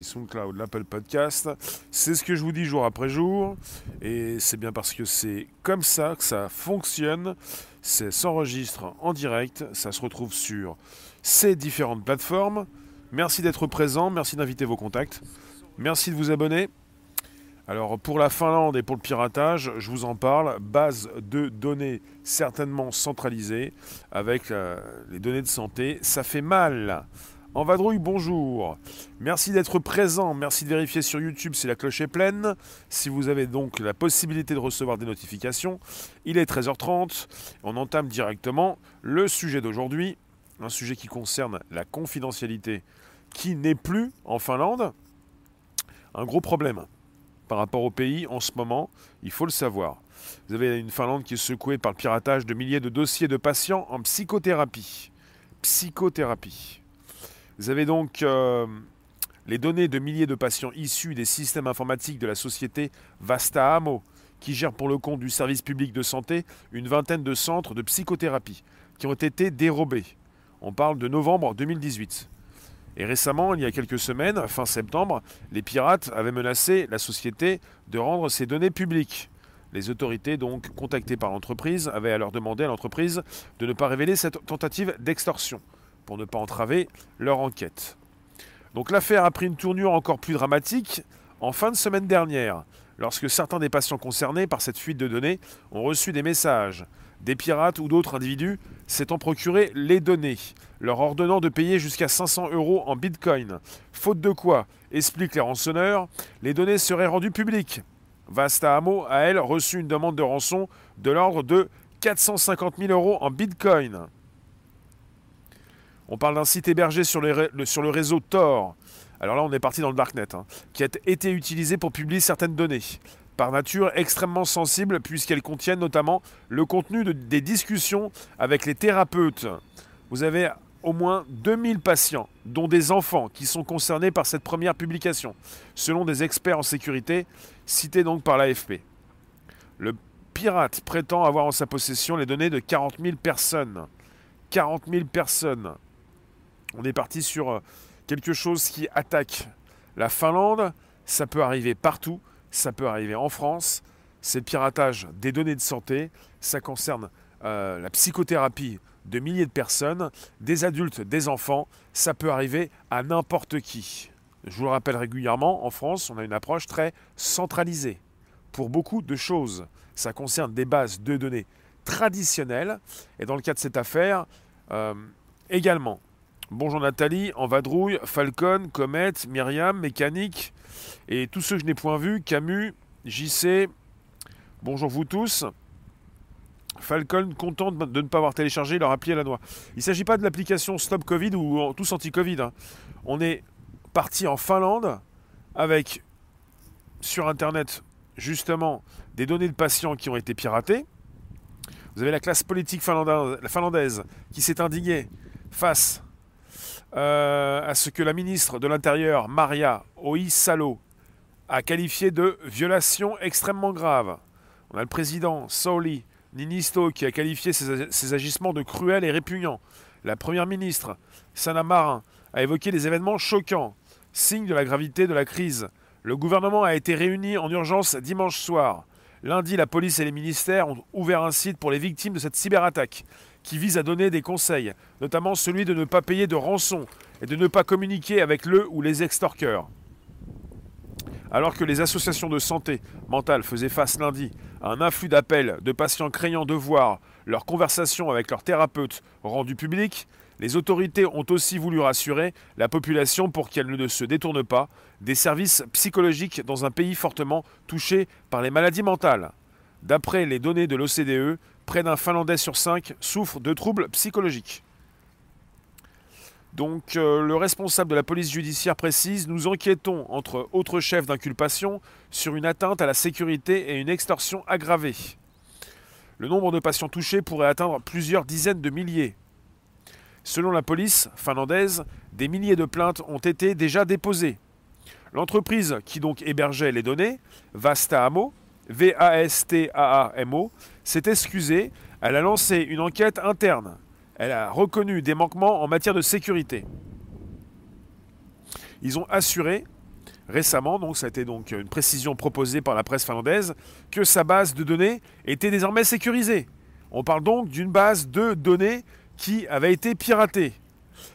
SoundCloud, l'Apple Podcast. C'est ce que je vous dis jour après jour. Et c'est bien parce que c'est comme ça que ça fonctionne. Ça s'enregistre en direct. Ça se retrouve sur ces différentes plateformes. Merci d'être présent. Merci d'inviter vos contacts. Merci de vous abonner. Alors pour la Finlande et pour le piratage, je vous en parle. Base de données certainement centralisée avec euh, les données de santé. Ça fait mal. En vadrouille, bonjour. Merci d'être présent. Merci de vérifier sur YouTube si la cloche est pleine. Si vous avez donc la possibilité de recevoir des notifications, il est 13h30. On entame directement le sujet d'aujourd'hui. Un sujet qui concerne la confidentialité qui n'est plus en Finlande. Un gros problème par rapport au pays en ce moment, il faut le savoir. Vous avez une Finlande qui est secouée par le piratage de milliers de dossiers de patients en psychothérapie. Psychothérapie. Vous avez donc euh, les données de milliers de patients issus des systèmes informatiques de la société Vastaamo, qui gère pour le compte du service public de santé une vingtaine de centres de psychothérapie qui ont été dérobés. On parle de novembre 2018. Et récemment, il y a quelques semaines, fin septembre, les pirates avaient menacé la société de rendre ces données publiques. Les autorités, donc contactées par l'entreprise, avaient alors demandé à l'entreprise de ne pas révéler cette tentative d'extorsion pour ne pas entraver leur enquête. Donc l'affaire a pris une tournure encore plus dramatique en fin de semaine dernière, lorsque certains des patients concernés par cette fuite de données ont reçu des messages. Des pirates ou d'autres individus s'étant procuré les données, leur ordonnant de payer jusqu'à 500 euros en bitcoin. Faute de quoi, expliquent les rançonneurs, les données seraient rendues publiques. Vasta Amo a, elle, reçu une demande de rançon de l'ordre de 450 000 euros en bitcoin. On parle d'un site hébergé sur, le réseau Tor. Alors là, on est parti dans le darknet, hein, qui a été utilisé pour publier certaines données, par nature extrêmement sensibles, puisqu'elles contiennent notamment le contenu des discussions avec les thérapeutes. Vous avez au moins 2000 patients, dont des enfants, qui sont concernés par cette première publication, selon des experts en sécurité, cités donc par l'AFP. Le pirate prétend avoir en sa possession les données de 40 000 personnes. 40 000 personnes. On est parti sur euh, quelque chose qui attaque la Finlande. Ça peut arriver partout. Ça peut arriver en France. C'est le piratage des données de santé. Ça concerne euh, la psychothérapie de milliers de personnes, des adultes, des enfants. Ça peut arriver à n'importe qui. Je vous le rappelle régulièrement, en France, on a une approche très centralisée pour beaucoup de choses. Ça concerne des bases de données traditionnelles. Et dans le cas de cette affaire, euh, également, Bonjour Nathalie, en vadrouille, Falcon, Comet, Myriam, Mécanique et tous ceux que je n'ai point vus, Camus, JC, bonjour vous tous. Falcon content de ne pas avoir téléchargé leur appli à la noix. Il ne s'agit pas de l'application Stop Covid ou tous anti-Covid. Hein. On est parti en Finlande avec sur Internet justement des données de patients qui ont été piratées. Vous avez la classe politique finlandaise, finlandaise qui s'est indignée face euh, à ce que la ministre de l'Intérieur, Maria Ohisalo, a qualifié de violation extrêmement grave. On a le président Sauli Ninisto qui a qualifié ces, agissements de cruels et répugnants. La première ministre, Sana Marin, a évoqué des événements choquants, signe de la gravité de la crise. Le gouvernement a été réuni en urgence dimanche soir. Lundi, la police et les ministères ont ouvert un site pour les victimes de cette cyberattaque qui vise à donner des conseils, notamment celui de ne pas payer de rançon et de ne pas communiquer avec le ou les extorqueurs. Alors que les associations de santé mentale faisaient face lundi à un afflux d'appels de patients craignant de voir leur conversation avec leur thérapeute rendue publique, les autorités ont aussi voulu rassurer la population pour qu'elle ne se détourne pas des services psychologiques dans un pays fortement touché par les maladies mentales. D'après les données de l'OCDE, près d'un Finlandais sur cinq souffre de troubles psychologiques. Donc euh, le responsable de la police judiciaire précise, nous enquêtons entre autres chefs d'inculpation sur une atteinte à la sécurité et une extorsion aggravée. Le nombre de patients touchés pourrait atteindre plusieurs dizaines de milliers. Selon la police finlandaise, des milliers de plaintes ont été déjà déposées. L'entreprise qui donc hébergeait les données, Vastaamo, V-A-S-T-A-A-M-O, s'est excusée. Elle a lancé une enquête interne. Elle a reconnu des manquements en matière de sécurité. Ils ont assuré récemment, donc ça a été donc une précision proposée par la presse finlandaise, que sa base de données était désormais sécurisée. On parle donc d'une base de données qui avait été piratée.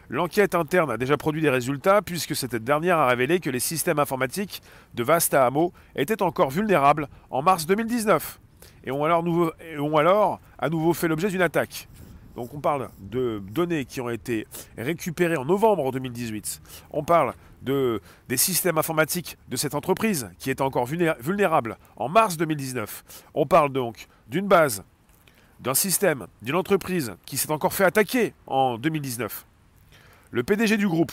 L'enquête interne a déjà produit des résultats puisque cette dernière a révélé que les systèmes informatiques de Vasta Hamo étaient encore vulnérables en mars 2019 et ont alors, et ont alors à nouveau fait l'objet d'une attaque. Donc on parle de données qui ont été récupérées en novembre 2018. On parle de, des systèmes informatiques de cette entreprise qui est encore vulnérable en mars 2019. On parle donc d'une base, d'un système, d'une entreprise qui s'est encore fait attaquer en 2019. Le PDG du groupe,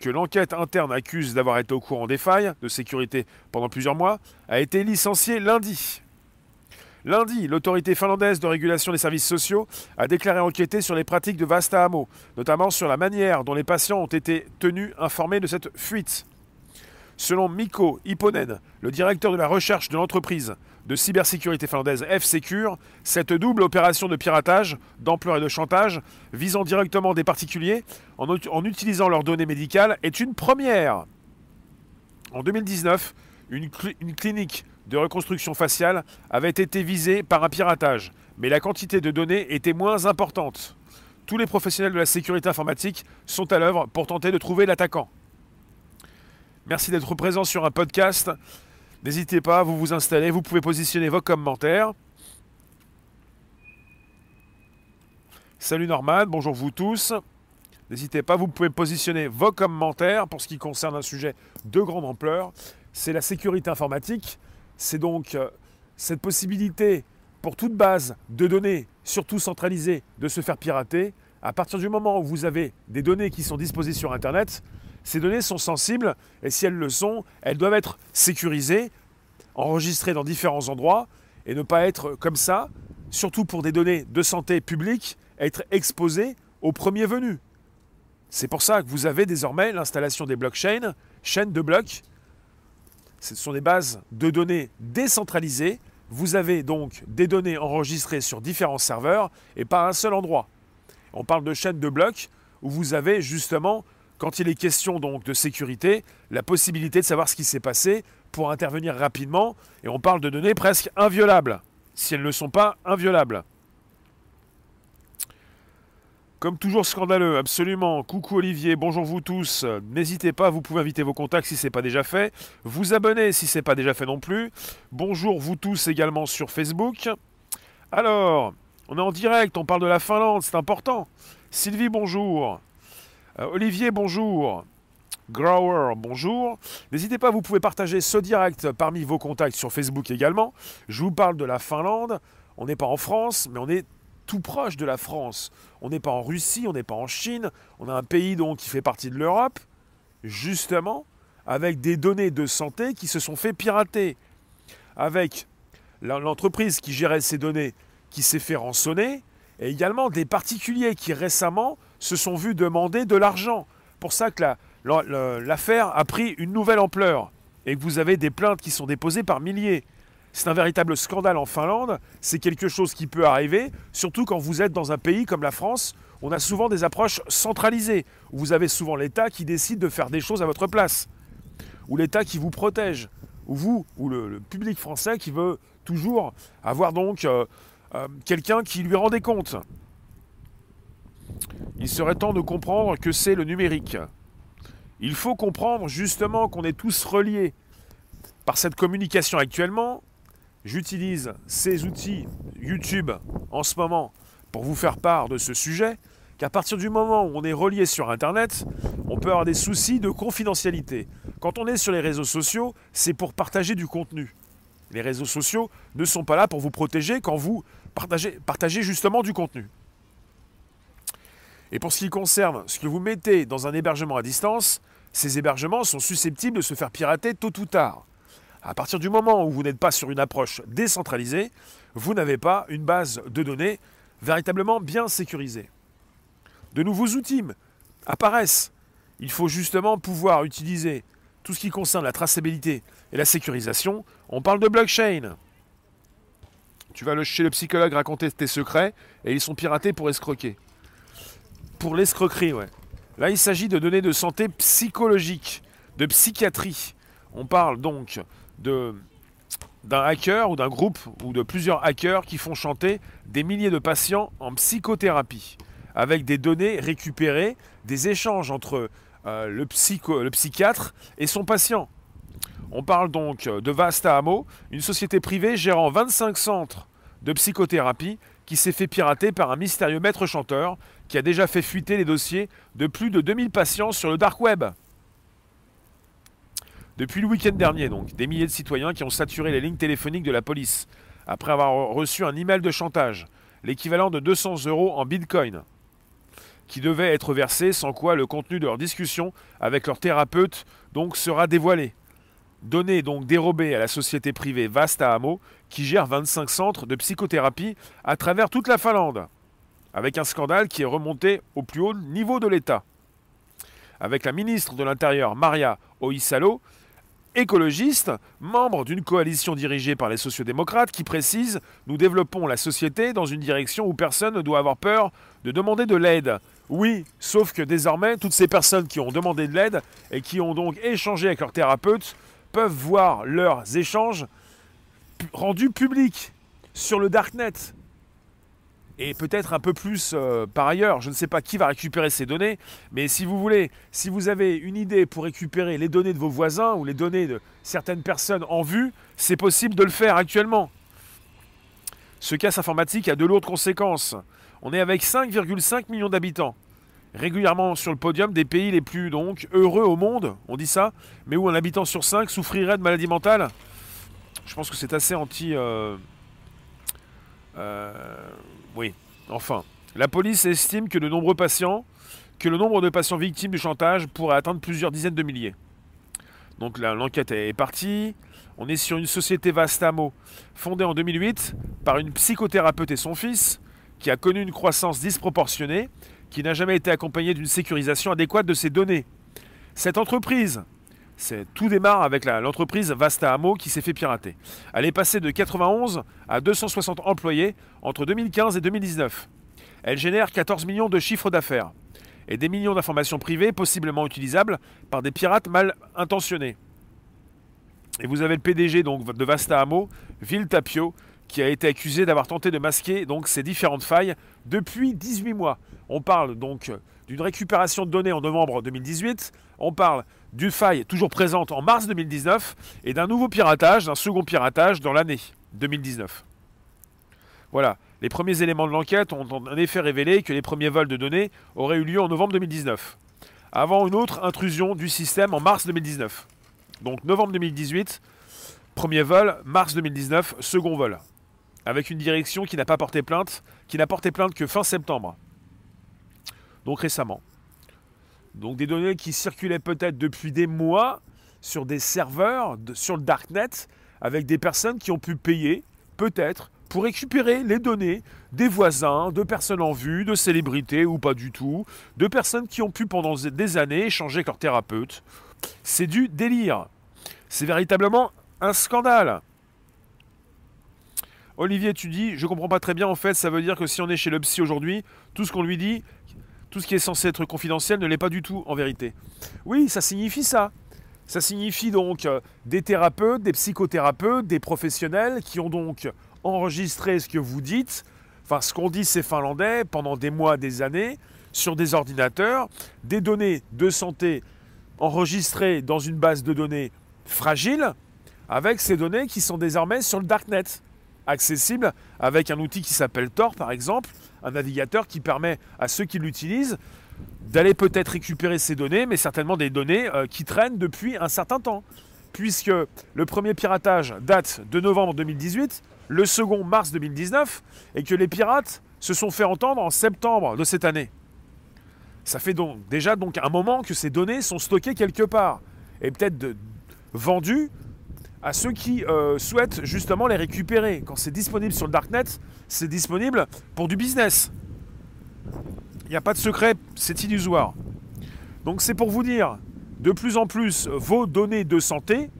que l'enquête interne accuse d'avoir été au courant des failles de sécurité pendant plusieurs mois, a été licencié lundi. Lundi, l'autorité finlandaise de régulation des services sociaux a déclaré enquêter sur les pratiques de Vasta Hamo, notamment sur la manière dont les patients ont été tenus informés de cette fuite. Selon Mikko Hipponen, le directeur de la recherche de l'entreprise de cybersécurité finlandaise F-Secure, cette double opération de piratage, d'ampleur et de chantage, visant directement des particuliers en, utilisant leurs données médicales, est une première. En 2019, une, une clinique de reconstruction faciale avait été visée par un piratage, mais la quantité de données était moins importante. Tous les professionnels de la sécurité informatique sont à l'œuvre pour tenter de trouver l'attaquant. Merci d'être présent sur un podcast. N'hésitez pas, vous vous installez, vous pouvez positionner vos commentaires. Salut Norman, bonjour vous tous. N'hésitez pas, vous pouvez positionner vos commentaires pour ce qui concerne un sujet de grande ampleur. C'est la sécurité informatique. C'est donc euh, cette possibilité pour toute base de données, surtout centralisée, de se faire pirater. À partir du moment où vous avez des données qui sont disposées sur Internet, ces données sont sensibles et si elles le sont, elles doivent être sécurisées, enregistrées dans différents endroits et ne pas être comme ça, surtout pour des données de santé publique, être exposées au premier venu. C'est pour ça que vous avez désormais l'installation des blockchains, chaînes de blocs, ce sont des bases de données décentralisées. Vous avez donc des données enregistrées sur différents serveurs et pas un seul endroit. On parle de chaînes de blocs où vous avez justement, quand il est question donc de sécurité, la possibilité de savoir ce qui s'est passé pour intervenir rapidement. Et on parle de données presque inviolables, si elles ne sont pas inviolables. Comme toujours scandaleux, absolument. Coucou Olivier, bonjour vous tous. N'hésitez pas, vous pouvez inviter vos contacts si ce n'est pas déjà fait. Vous abonner si ce n'est pas déjà fait non plus. Bonjour vous tous également sur Facebook. Alors, on est en direct, on parle de la Finlande, c'est important. Sylvie, bonjour. Euh, Olivier, bonjour. Grower, bonjour. N'hésitez pas, vous pouvez partager ce direct parmi vos contacts sur Facebook également. Je vous parle de la Finlande. On n'est pas en France, mais on est tout proche de la France. On n'est pas en Russie, on n'est pas en Chine, on a un pays donc qui fait partie de l'Europe, justement, avec des données de santé qui se sont fait pirater, avec l'entreprise qui gérait ces données qui s'est fait rançonner, et également des particuliers qui récemment se sont vus demander de l'argent. Pour ça que l'affaire a pris une nouvelle ampleur, et que vous avez des plaintes qui sont déposées par milliers. C'est un véritable scandale en Finlande. C'est quelque chose qui peut arriver, surtout quand vous êtes dans un pays comme la France. On a souvent des approches centralisées, vous avez souvent l'État qui décide de faire des choses à votre place, ou l'État qui vous protège, ou vous, ou le, public français qui veut toujours avoir donc euh, euh, quelqu'un qui lui rend des comptes. Il serait temps de comprendre que c'est le numérique. Il faut comprendre justement qu'on est tous reliés par cette communication actuellement j'utilise ces outils YouTube en ce moment pour vous faire part de ce sujet, qu'à partir du moment où on est relié sur Internet, on peut avoir des soucis de confidentialité. Quand on est sur les réseaux sociaux, c'est pour partager du contenu. Les réseaux sociaux ne sont pas là pour vous protéger quand vous partagez, justement du contenu. Et pour ce qui concerne ce que vous mettez dans un hébergement à distance, ces hébergements sont susceptibles de se faire pirater tôt ou tard. À partir du moment où vous n'êtes pas sur une approche décentralisée, vous n'avez pas une base de données véritablement bien sécurisée. De nouveaux outils apparaissent. Il faut justement pouvoir utiliser tout ce qui concerne la traçabilité et la sécurisation. On parle de blockchain. Tu vas chez le psychologue raconter tes secrets et ils sont piratés pour escroquer. Pour l'escroquerie, ouais. Là, il s'agit de données de santé psychologique, de psychiatrie, On parle donc d'un hacker ou d'un groupe ou de plusieurs hackers qui font chanter des milliers de patients en psychothérapie, avec des données récupérées, des échanges entre euh, le, psychiatre et son patient. On parle donc de Vasta Amo, une société privée gérant 25 centres de psychothérapie qui s'est fait pirater par un mystérieux maître chanteur qui a déjà fait fuiter les dossiers de plus de 2000 patients sur le dark web. Depuis le week-end dernier, donc, des milliers de citoyens qui ont saturé les lignes téléphoniques de la police après avoir reçu un email de chantage, l'équivalent de 200 euros en bitcoin, qui devait être versé, sans quoi le contenu de leur discussion avec leur thérapeute donc sera dévoilé. Données donc dérobées à la société privée Vasta Amo, qui gère 25 centres de psychothérapie à travers toute la Finlande, avec un scandale qui est remonté au plus haut niveau de l'État. Avec la ministre de l'Intérieur Maria Ohisalo, écologiste, membre d'une coalition dirigée par les sociodémocrates, qui précise Nous développons la société dans une direction où personne ne doit avoir peur de demander de l'aide. Oui, sauf que désormais, toutes ces personnes qui ont demandé de l'aide et qui ont donc échangé avec leur thérapeute peuvent voir leurs échanges rendus publics sur le Darknet. Et peut-être un peu plus euh, par ailleurs, je ne sais pas qui va récupérer ces données, mais si vous voulez, si vous avez une idée pour récupérer les données de vos voisins ou les données de certaines personnes en vue, c'est possible de le faire actuellement. Ce casse informatique a de lourdes conséquences. On est avec 5,5 millions d'habitants régulièrement sur le podium des pays les plus donc heureux au monde, on dit ça, mais où un habitant sur cinq souffrirait de maladie mentale. Je pense que c'est assez anti. Euh, euh, oui, enfin. La police estime que le nombre de patients victimes du chantage pourrait atteindre plusieurs dizaines de milliers. Donc l'enquête est partie. On est sur une société Vastamo, fondée en 2008 par une psychothérapeute et son fils, qui a connu une croissance disproportionnée qui n'a jamais été accompagné d'une sécurisation adéquate de ses données. Cette entreprise, tout démarre avec l'entreprise Vasta Amo qui s'est fait pirater. Elle est passée de 91 à 260 employés entre 2015 et 2019. Elle génère 14 millions de chiffres d'affaires et des millions d'informations privées possiblement utilisables par des pirates mal intentionnés. Et vous avez le PDG donc, de Vasta Amo, Ville Tapio, qui a été accusé d'avoir tenté de masquer donc ces différentes failles depuis 18 mois. On parle donc d'une récupération de données en novembre 2018, on parle d'une faille toujours présente en mars 2019 et d'un nouveau piratage, d'un second piratage dans l'année 2019. Voilà, les premiers éléments de l'enquête ont en effet révélé que les premiers vols de données auraient eu lieu en novembre 2019, avant une autre intrusion du système en mars 2019. Donc novembre 2018, premier vol, mars 2019, second vol avec une direction qui n'a pas porté plainte, qui n'a porté plainte que fin septembre. Donc récemment. Donc des données qui circulaient peut-être depuis des mois sur des serveurs, sur le darknet, avec des personnes qui ont pu payer, peut-être, pour récupérer les données des voisins, de personnes en vue, de célébrités ou pas du tout, de personnes qui ont pu pendant des années échanger avec leur thérapeute. C'est du délire. C'est véritablement un scandale. Olivier, tu dis, je comprends pas très bien, en fait, ça veut dire que si on est chez le psy aujourd'hui, tout ce qu'on lui dit, tout ce qui est censé être confidentiel ne l'est pas du tout en vérité. Oui, ça signifie ça. Ça signifie donc euh, des thérapeutes, des psychothérapeutes, des professionnels qui ont donc enregistré ce que vous dites, enfin ce qu'on dit ces Finlandais pendant des mois, des années, sur des ordinateurs, des données de santé enregistrées dans une base de données fragile, avec ces données qui sont désormais sur le darknet accessible avec un outil qui s'appelle Tor par exemple, un navigateur qui permet à ceux qui l'utilisent d'aller peut-être récupérer ces données, mais certainement des données euh, qui traînent depuis un certain temps. Puisque le premier piratage date de novembre 2018, le second mars 2019, et que les pirates se sont fait entendre en septembre de cette année. Ça fait donc déjà un moment que ces données sont stockées quelque part, et peut-être vendues à ceux qui euh, souhaitent justement les récupérer. Quand c'est disponible sur le Darknet, c'est disponible pour du business. Il n'y a pas de secret, c'est illusoire. Donc c'est pour vous dire, de plus en plus, vos données de santé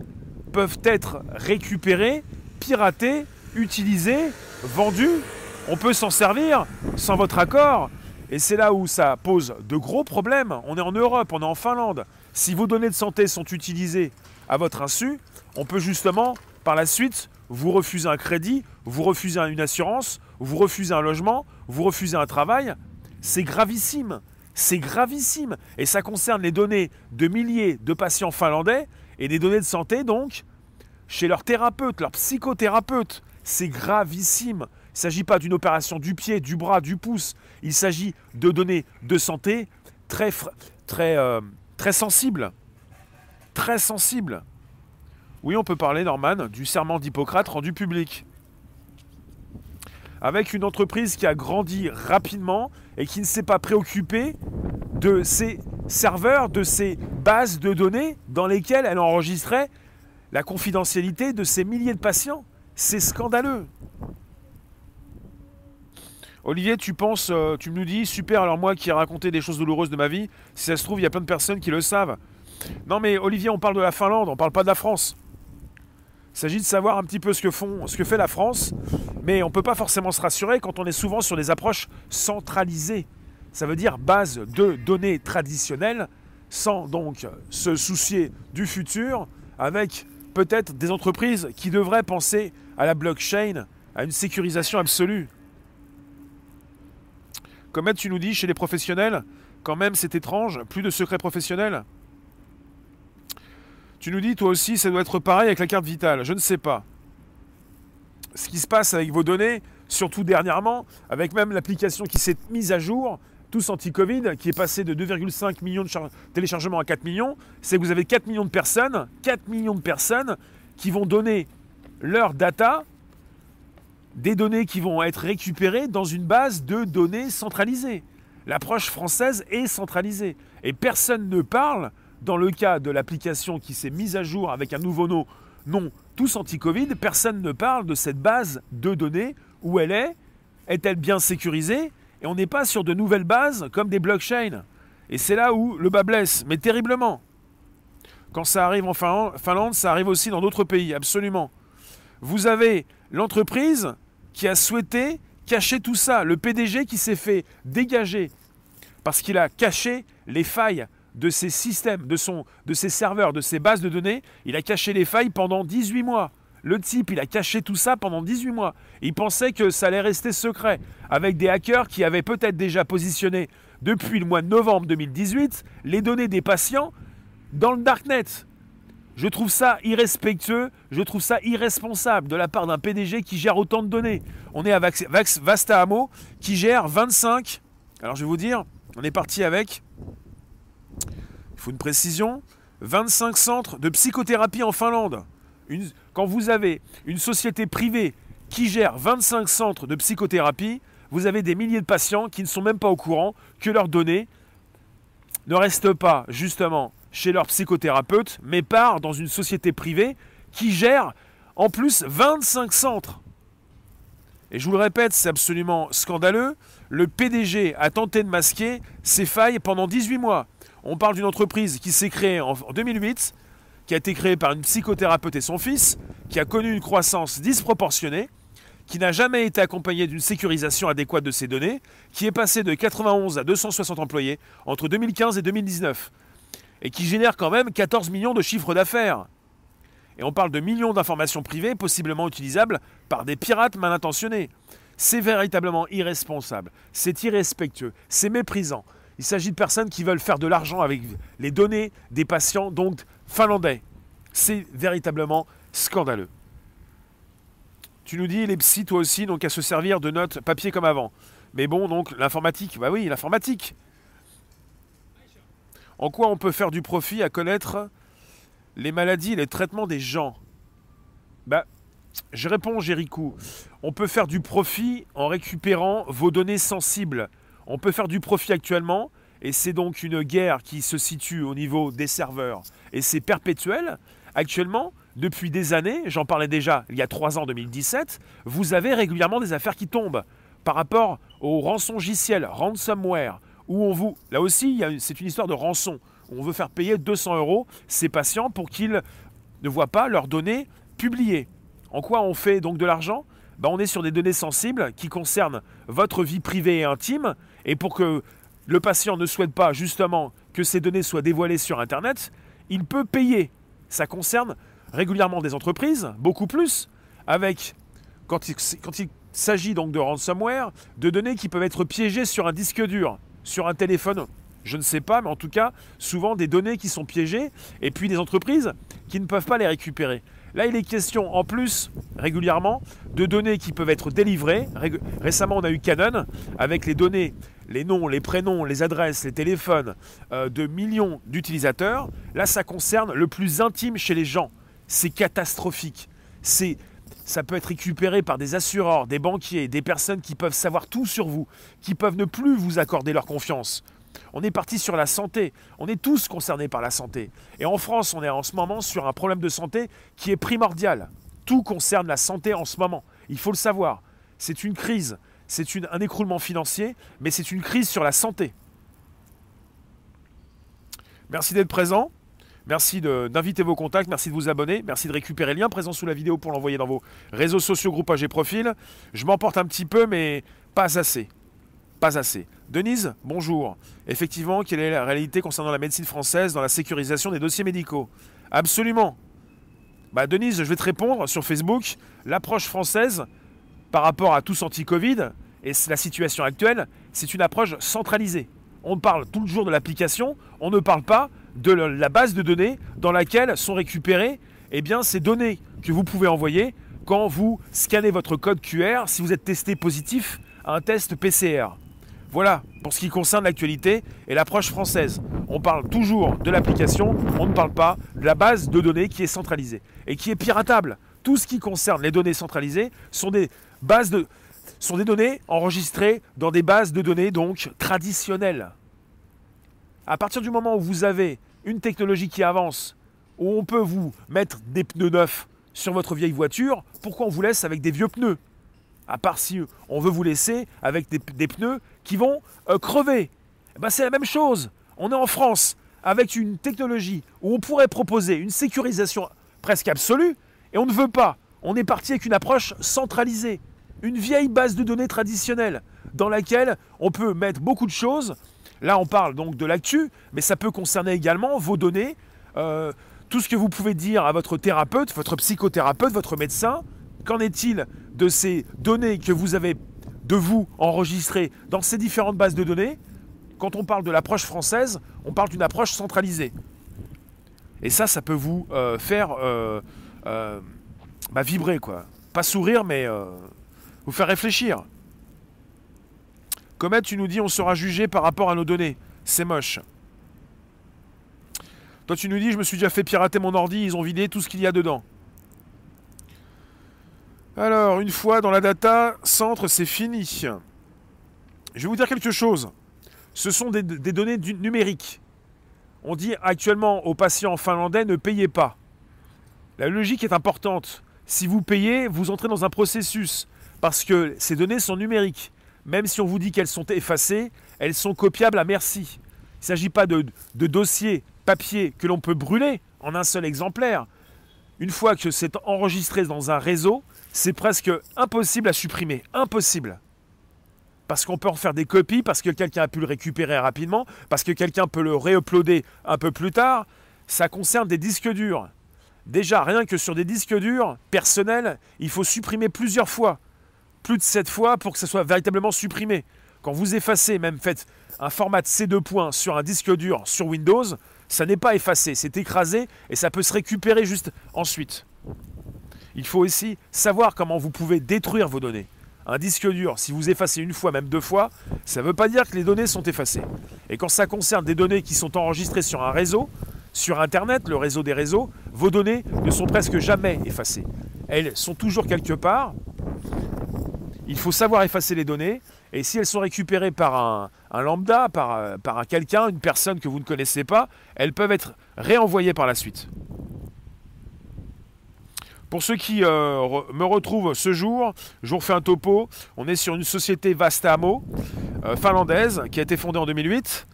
peuvent être récupérées, piratées, utilisées, vendues. On peut s'en servir sans votre accord. Et c'est là où ça pose de gros problèmes. On est en Europe, on est en Finlande. Si vos données de santé sont utilisées à votre insu, on peut justement, par la suite, vous refuser un crédit, vous refuser une assurance, vous refuser un logement, vous refuser un travail. C'est gravissime. C'est gravissime. Et ça concerne les données de milliers de patients finlandais et des données de santé, donc, chez leur thérapeute, leur psychothérapeute. C'est gravissime. Il ne s'agit pas d'une opération du pied, du bras, du pouce. Il s'agit de données de santé très, euh, très sensibles. Très sensibles. Oui, on peut parler, Norman, du serment d'Hippocrate rendu public. Avec une entreprise qui a grandi rapidement et qui ne s'est pas préoccupée de ses serveurs, de ses bases de données dans lesquelles elle enregistrait la confidentialité de ses milliers de patients. C'est scandaleux. Olivier, tu penses, euh, tu nous dis, super, alors moi qui ai raconté des choses douloureuses de ma vie, si ça se trouve, il y a plein de personnes qui le savent. Non mais Olivier, on parle de la Finlande, on parle pas de la France. Il s'agit de savoir un petit peu ce que, font, ce que fait la France, mais on ne peut pas forcément se rassurer quand on est souvent sur des approches centralisées. Ça veut dire base de données traditionnelles, sans donc se soucier du futur, avec peut-être des entreprises qui devraient penser à la blockchain, à une sécurisation absolue. Comme tu nous dis, chez les professionnels, quand même c'est étrange, plus de secrets professionnels. Tu nous dis, toi aussi, ça doit être pareil avec la carte vitale. Je ne sais pas. Ce qui se passe avec vos données, surtout dernièrement, avec même l'application qui s'est mise à jour, tous anti-Covid, qui est passé de 2,5 millions de téléchargements à 4 millions, c'est que vous avez 4 millions de personnes, 4 millions de personnes qui vont donner leur data, des données qui vont être récupérées dans une base de données centralisée. L'approche française est centralisée. Et personne ne parle dans le cas de l'application qui s'est mise à jour avec un nouveau nom, non tous anti-Covid, personne ne parle de cette base de données, où elle est, est-elle bien sécurisée, et on n'est pas sur de nouvelles bases comme des blockchains. Et c'est là où le bas blesse, mais terriblement. Quand ça arrive en Finlande, ça arrive aussi dans d'autres pays, absolument. Vous avez l'entreprise qui a souhaité cacher tout ça, le PDG qui s'est fait dégager parce qu'il a caché les failles de ses systèmes, de, son, de ses serveurs, de ses bases de données. Il a caché les failles pendant 18 mois. Le type, il a caché tout ça pendant 18 mois. Il pensait que ça allait rester secret, avec des hackers qui avaient peut-être déjà positionné depuis le mois de novembre 2018 les données des patients dans le darknet. Je trouve ça irrespectueux, je trouve ça irresponsable de la part d'un PDG qui gère autant de données. On est avec Vasta Amo qui gère 25. Alors je vais vous dire, on est parti avec faut une précision, 25 centres de psychothérapie en Finlande. quand vous avez une société privée qui gère 25 centres de psychothérapie, vous avez des milliers de patients qui ne sont même pas au courant que leurs données ne restent pas justement chez leur psychothérapeute, mais partent dans une société privée qui gère en plus 25 centres. Et je vous le répète, c'est absolument scandaleux. Le PDG a tenté de masquer ses failles pendant 18 mois. On parle d'une entreprise qui s'est créée en 2008, qui a été créée par une psychothérapeute et son fils, qui a connu une croissance disproportionnée, qui n'a jamais été accompagnée d'une sécurisation adéquate de ses données, qui est passée de 91 à 260 employés entre 2015 et 2019, et qui génère quand même 14 millions de chiffres d'affaires. Et on parle de millions d'informations privées possiblement utilisables par des pirates mal intentionnés. C'est véritablement irresponsable, c'est irrespectueux, c'est méprisant, il s'agit de personnes qui veulent faire de l'argent avec les données des patients, donc finlandais. C'est véritablement scandaleux. Tu nous dis, les psys, toi aussi, donc à se servir de notes papier comme avant. Mais bon, donc l'informatique, bah oui, l'informatique. En quoi on peut faire du profit à connaître les maladies et les traitements des gens? Bah, je réponds, Jéricho. On peut faire du profit en récupérant vos données sensibles on peut faire du profit actuellement, et c'est donc une guerre qui se situe au niveau des serveurs, et c'est perpétuel. Actuellement, depuis des années, j'en parlais déjà il y a 3 ans, 2017, vous avez régulièrement des affaires qui tombent par rapport au rançongiciel, ransomware, où on vous... Là aussi, c'est une histoire de rançon. On veut faire payer 200 euros ces patients pour qu'ils ne voient pas leurs données publiées. En quoi on fait donc de l'argent? Ben, On est sur des données sensibles qui concernent votre vie privée et intime et pour que le patient ne souhaite pas justement que ces données soient dévoilées sur Internet, il peut payer. ça concerne régulièrement des entreprises, beaucoup plus, avec, quand il, quand il s'agit donc de ransomware, de données qui peuvent être piégées sur un disque dur, sur un téléphone, je ne sais pas, mais en tout cas, souvent des données qui sont piégées, et puis des entreprises qui ne peuvent pas les récupérer. Là, il est question en plus, régulièrement, de données qui peuvent être délivrées. Récemment, on a eu Canon avec les données, les noms, les prénoms, les adresses, les téléphones euh, de millions d'utilisateurs. Là, ça concerne le plus intime chez les gens. C'est catastrophique. C'est ça peut être récupéré par des assureurs, des banquiers, des personnes qui peuvent savoir tout sur vous, qui peuvent ne plus vous accorder leur confiance. On est parti sur la santé. On est tous concernés par la santé. Et en France, on est en ce moment sur un problème de santé qui est primordial. Tout concerne la santé en ce moment. Il faut le savoir. C'est une crise. C'est un écroulement financier, mais c'est une crise sur la santé. Merci d'être présent. Merci d'inviter vos contacts, merci de vous abonner, merci de récupérer le lien présent sous la vidéo pour l'envoyer dans vos réseaux sociaux, groupages et profils. Je m'emporte un petit peu, mais pas assez. Pas assez. Denise, bonjour. Effectivement, quelle est la réalité concernant la médecine française dans la sécurisation des dossiers médicaux? Absolument. Bah Denise, je vais te répondre sur Facebook. L'approche française par rapport à tous anti-Covid et la situation actuelle, c'est une approche centralisée. On parle tout le jour de l'application, on ne parle pas de la base de données dans laquelle sont récupérées eh ces données que vous pouvez envoyer quand vous scannez votre code QR si vous êtes testé positif à un test PCR. Voilà pour ce qui concerne l'actualité et l'approche française. On parle toujours de l'application, on ne parle pas de la base de données qui est centralisée et qui est piratable. Tout ce qui concerne les données centralisées sont des bases de sont des données enregistrées dans des bases de données donc traditionnelles. À partir du moment où vous avez une technologie qui avance, où on peut vous mettre des pneus neufs sur votre vieille voiture, pourquoi on vous laisse avec des vieux pneus? À part si on veut vous laisser avec des, pneus qui vont euh, crever. Eh ben, c'est la même chose. On est en France avec une technologie où on pourrait proposer une sécurisation presque absolue et on ne veut pas. On est parti avec une approche centralisée, une vieille base de données traditionnelle dans laquelle on peut mettre beaucoup de choses. Là, on parle donc de l'actu, mais ça peut concerner également vos données, euh, tout ce que vous pouvez dire à votre thérapeute, votre psychothérapeute, votre médecin, Qu'en est-il de ces données que vous avez de vous enregistrées dans ces différentes bases de données? Quand on parle de l'approche française, on parle d'une approche centralisée. Et ça, ça peut vous euh, faire euh, bah, vibrer, quoi. Pas sourire, mais vous faire réfléchir. Comet, tu nous dis on sera jugé par rapport à nos données. C'est moche. Toi, tu nous dis je me suis déjà fait pirater mon ordi, ils ont vidé tout ce qu'il y a dedans. Alors, une fois dans la data centre, c'est fini. Je vais vous dire quelque chose. Ce sont des, données numériques. On dit actuellement aux patients finlandais ne payez pas. La logique est importante. Si vous payez, vous entrez dans un processus parce que ces données sont numériques. Même si on vous dit qu'elles sont effacées, elles sont copiables à merci. Il ne s'agit pas de, de dossiers papier que l'on peut brûler en un seul exemplaire. Une fois que c'est enregistré dans un réseau, c'est presque impossible à supprimer. Impossible. Parce qu'on peut en faire des copies, parce que quelqu'un a pu le récupérer rapidement, parce que quelqu'un peut le réuploader un peu plus tard. Ça concerne des disques durs. Déjà, rien que sur des disques durs personnels, il faut supprimer plusieurs fois. Plus de 7 fois pour que ça soit véritablement supprimé. Quand vous effacez, même faites un format C2 points sur un disque dur sur Windows, ça n'est pas effacé, c'est écrasé et ça peut se récupérer juste ensuite il faut aussi savoir comment vous pouvez détruire vos données. Un disque dur, si vous effacez une fois, même deux fois, ça ne veut pas dire que les données sont effacées. Et quand ça concerne des données qui sont enregistrées sur un réseau, sur Internet, le réseau des réseaux, vos données ne sont presque jamais effacées. Elles sont toujours quelque part. Il faut savoir effacer les données. Et si elles sont récupérées par un, lambda, par, par un quelqu'un, une personne que vous ne connaissez pas, elles peuvent être réenvoyées par la suite. Pour ceux qui euh, me retrouvent ce jour, je vous refais un topo. On est sur une société Vastamo, euh, finlandaise, qui a été fondée en 2008.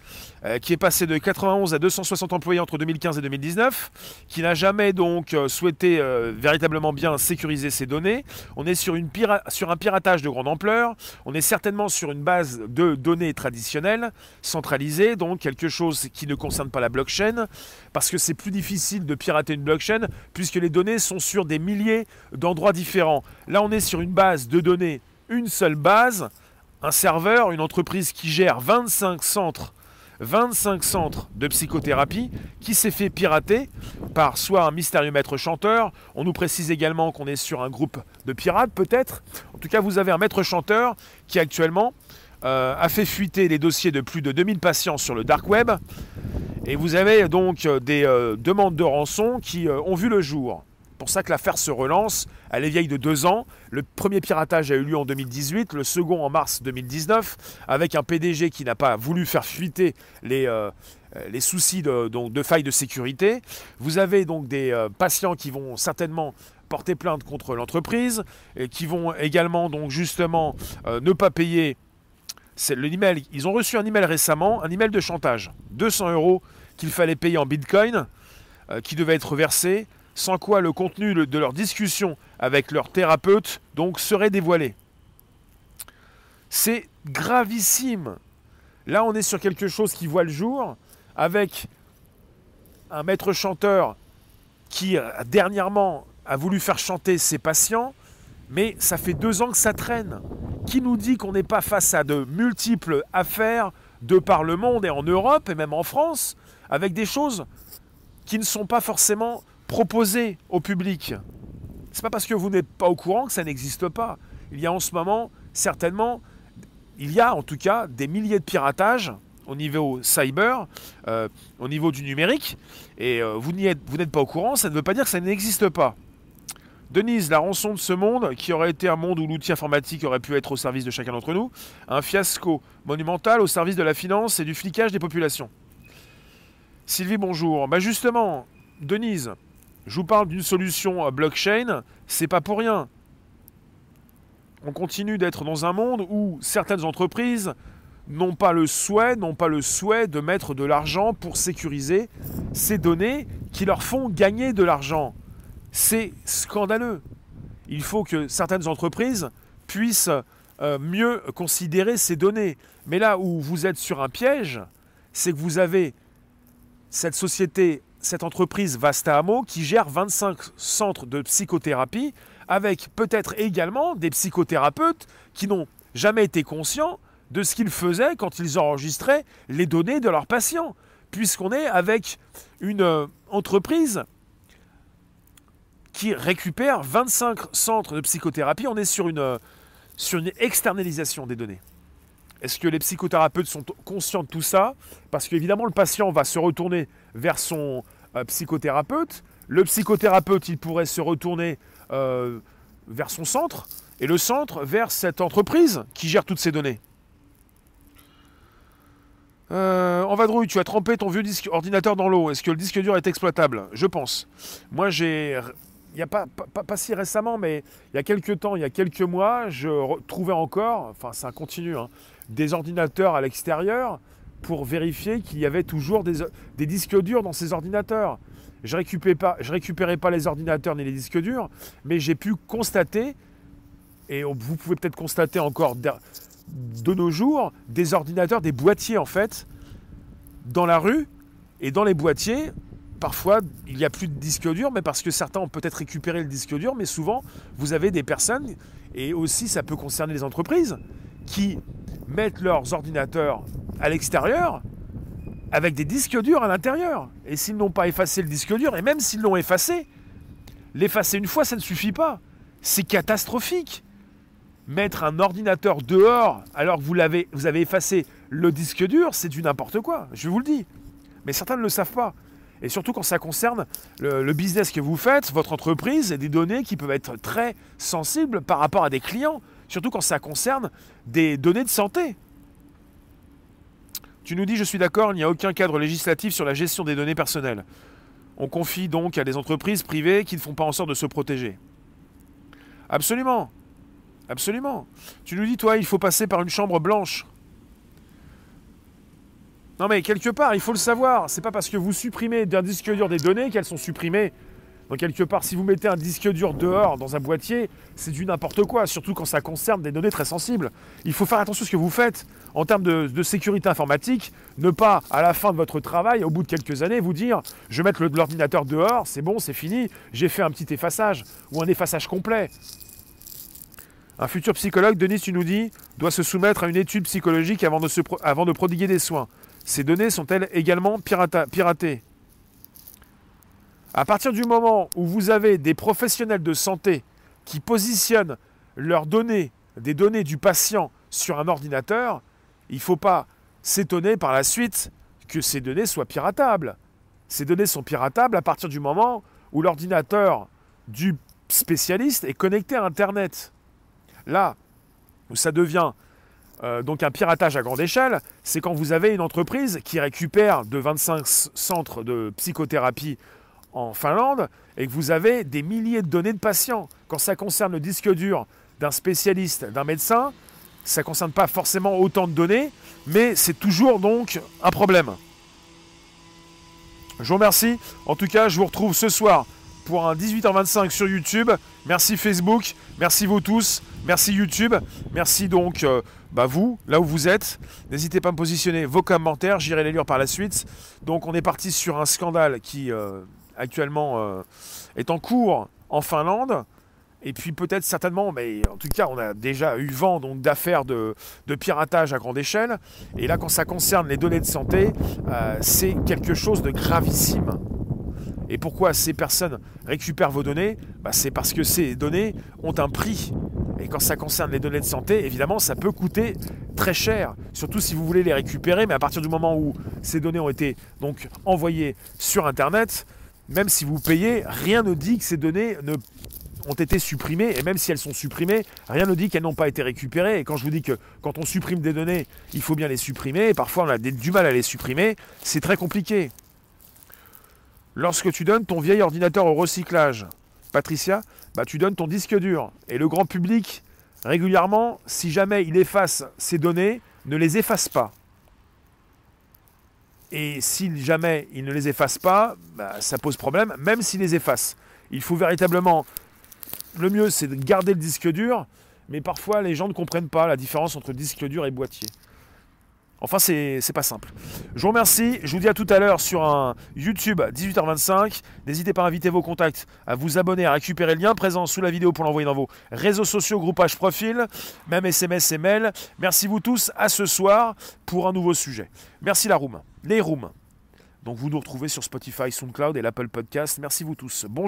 euh, qui est passé de 91 à 260 employés entre 2015 et 2019, qui n'a jamais donc euh, souhaité euh, véritablement bien sécuriser ses données. On est sur, une sur un piratage de grande ampleur, on est certainement sur une base de données traditionnelles, centralisée, donc quelque chose qui ne concerne pas la blockchain, parce que c'est plus difficile de pirater une blockchain, puisque les données sont sur des milliers d'endroits différents. Là, on est sur une base de données, une seule base, un serveur, une entreprise qui gère 25 centres 25 centres de psychothérapie qui s'est fait pirater par soit un mystérieux maître chanteur, on nous précise également qu'on est sur un groupe de pirates peut-être, en tout cas vous avez un maître chanteur qui actuellement euh, a fait fuiter les dossiers de plus de 2000 patients sur le dark web, et vous avez donc euh, des euh, demandes de rançon qui ont vu le jour pour ça que l'affaire se relance. Elle est vieille de deux ans. Le premier piratage a eu lieu en 2018, le second en mars 2019, avec un PDG qui n'a pas voulu faire fuiter les, euh, les soucis de, donc, de failles de sécurité. Vous avez donc des euh, patients qui vont certainement porter plainte contre l'entreprise et qui vont également donc justement euh, ne pas payer. Le ils ont reçu un email récemment, un email de chantage, 200 euros qu'il fallait payer en Bitcoin, qui devait être versé sans quoi le contenu de leur discussion avec leur thérapeute donc serait dévoilé. C'est gravissime. Là, on est sur quelque chose qui voit le jour avec un maître chanteur qui dernièrement a voulu faire chanter ses patients, mais ça fait deux ans que ça traîne. Qui nous dit qu'on n'est pas face à de multiples affaires de par le monde et en Europe et même en France, avec des choses qui ne sont pas forcément proposer au public. C'est pas parce que vous n'êtes pas au courant que ça n'existe pas. Il y a en ce moment, certainement, il y a en tout cas des milliers de piratages au niveau cyber, euh, au niveau du numérique, et euh, vous n'êtes pas au courant, ça ne veut pas dire que ça n'existe pas. Denise, la rançon de ce monde, qui aurait été un monde où l'outil informatique aurait pu être au service de chacun d'entre nous, un fiasco monumental au service de la finance et du flicage des populations. Sylvie, bonjour. Bah justement, Denise, je vous parle d'une solution blockchain, c'est pas pour rien. On continue d'être dans un monde où certaines entreprises n'ont pas le souhait, n'ont pas le souhait de mettre de l'argent pour sécuriser ces données qui leur font gagner de l'argent. C'est scandaleux. Il faut que certaines entreprises puissent euh, mieux considérer ces données. Mais là où vous êtes sur un piège, c'est que vous avez cette société cette entreprise Vasta Amo qui gère 25 centres de psychothérapie avec peut-être également des psychothérapeutes qui n'ont jamais été conscients de ce qu'ils faisaient quand ils enregistraient les données de leurs patients, puisqu'on est avec une euh, entreprise qui récupère 25 centres de psychothérapie, on est sur une, euh, sur une externalisation des données. Est-ce que les psychothérapeutes sont conscients de tout ça Parce qu'évidemment, le patient va se retourner vers son euh, psychothérapeute. Le psychothérapeute, il pourrait se retourner euh, vers son centre, et le centre vers cette entreprise qui gère toutes ces données. Euh, en vadrouille, tu as trempé ton vieux disque ordinateur dans l'eau. Est-ce que le disque dur est exploitable? Je pense. Moi, j'ai. Il n'y a pas, pas, si récemment, mais il y a quelques temps, il y a quelques mois, je trouvais encore, enfin ça continue, hein, des ordinateurs à l'extérieur pour vérifier qu'il y avait toujours des, disques durs dans ces ordinateurs. Je ne récupérais, pas, les ordinateurs ni les disques durs, mais j'ai pu constater, et vous pouvez peut-être constater encore de, nos jours, des ordinateurs, des boîtiers en fait, dans la rue, et dans les boîtiers, parfois, il n'y a plus de disques durs, mais parce que certains ont peut-être récupéré le disque dur, mais souvent, vous avez des personnes, et aussi ça peut concerner les entreprises, qui mettent leurs ordinateurs à l'extérieur avec des disques durs à l'intérieur. Et s'ils n'ont pas effacé le disque dur, et même s'ils l'ont effacé, l'effacer une fois, ça ne suffit pas. C'est catastrophique. Mettre un ordinateur dehors alors que vous, vous avez effacé le disque dur, c'est du n'importe quoi, je vous le dis. Mais certains ne le savent pas. Et surtout quand ça concerne le, le, business que vous faites, votre entreprise et des données qui peuvent être très sensibles par rapport à des clients surtout quand ça concerne des données de santé. Tu nous dis, je suis d'accord, il n'y a aucun cadre législatif sur la gestion des données personnelles. On confie donc à des entreprises privées qui ne font pas en sorte de se protéger. Absolument. Absolument. Tu nous dis, toi, il faut passer par une chambre blanche. Non mais quelque part, il faut le savoir. C'est pas parce que vous supprimez d'un disque dur des données qu'elles sont supprimées. Donc quelque part, si vous mettez un disque dur dehors dans un boîtier, c'est du n'importe quoi, surtout quand ça concerne des données très sensibles. Il faut faire attention à ce que vous faites en termes de, sécurité informatique, ne pas à la fin de votre travail, au bout de quelques années, vous dire je vais mettre l'ordinateur dehors, c'est bon, c'est fini, j'ai fait un petit effaçage ou un effaçage complet. Un futur psychologue, Denis, tu nous dis, doit se soumettre à une étude psychologique avant de, avant de prodiguer des soins. Ces données sont-elles également piratées? À partir du moment où vous avez des professionnels de santé qui positionnent leurs données, des données du patient sur un ordinateur, il ne faut pas s'étonner par la suite que ces données soient piratables. Ces données sont piratables à partir du moment où l'ordinateur du spécialiste est connecté à Internet. Là où ça devient euh, donc un piratage à grande échelle, c'est quand vous avez une entreprise qui récupère de 25 centres de psychothérapie en Finlande et que vous avez des milliers de données de patients. Quand ça concerne le disque dur d'un spécialiste, d'un médecin, ça ne concerne pas forcément autant de données, mais c'est toujours donc un problème. Je vous remercie. En tout cas, je vous retrouve ce soir pour un 18h25 sur YouTube. Merci Facebook, merci vous tous, merci YouTube, merci donc euh, bah vous, là où vous êtes. N'hésitez pas à me positionner vos commentaires, j'irai les lire par la suite. Donc on est parti sur un scandale qui... Euh, actuellement euh, est en cours en Finlande. Et puis peut-être certainement, mais en tout cas, on a déjà eu vent donc d'affaires de, piratage à grande échelle. Et là, quand ça concerne les données de santé, euh, c'est quelque chose de gravissime. Et pourquoi ces personnes récupèrent vos données? Bah, C'est parce que ces données ont un prix. Et quand ça concerne les données de santé, évidemment, ça peut coûter très cher. Surtout si vous voulez les récupérer, mais à partir du moment où ces données ont été donc envoyées sur Internet, même si vous payez, rien ne dit que ces données ont été supprimées, et même si elles sont supprimées, rien ne dit qu'elles n'ont pas été récupérées. Et quand je vous dis que quand on supprime des données, il faut bien les supprimer, parfois on a du mal à les supprimer, c'est très compliqué. Lorsque tu donnes ton vieil ordinateur au recyclage, Patricia, bah tu donnes ton disque dur. Et le grand public, régulièrement, si jamais il efface ces données, ne les efface pas. Et si jamais il ne les efface pas, bah, ça pose problème, même s'il les efface. Il faut véritablement. Le mieux, c'est de garder le disque dur, mais parfois les gens ne comprennent pas la différence entre disque dur et boîtier. Enfin, c'est pas simple. Je vous remercie. Je vous dis à tout à l'heure sur un YouTube 18h25. N'hésitez pas à inviter vos contacts, à vous abonner, à récupérer le lien présent sous la vidéo pour l'envoyer dans vos réseaux sociaux, groupage profil, même SMS et mail. Merci vous tous. À ce soir pour un nouveau sujet. Merci la room. Les rooms. Donc vous nous retrouvez sur Spotify, SoundCloud et l'Apple Podcast. Merci vous tous. Bonjour.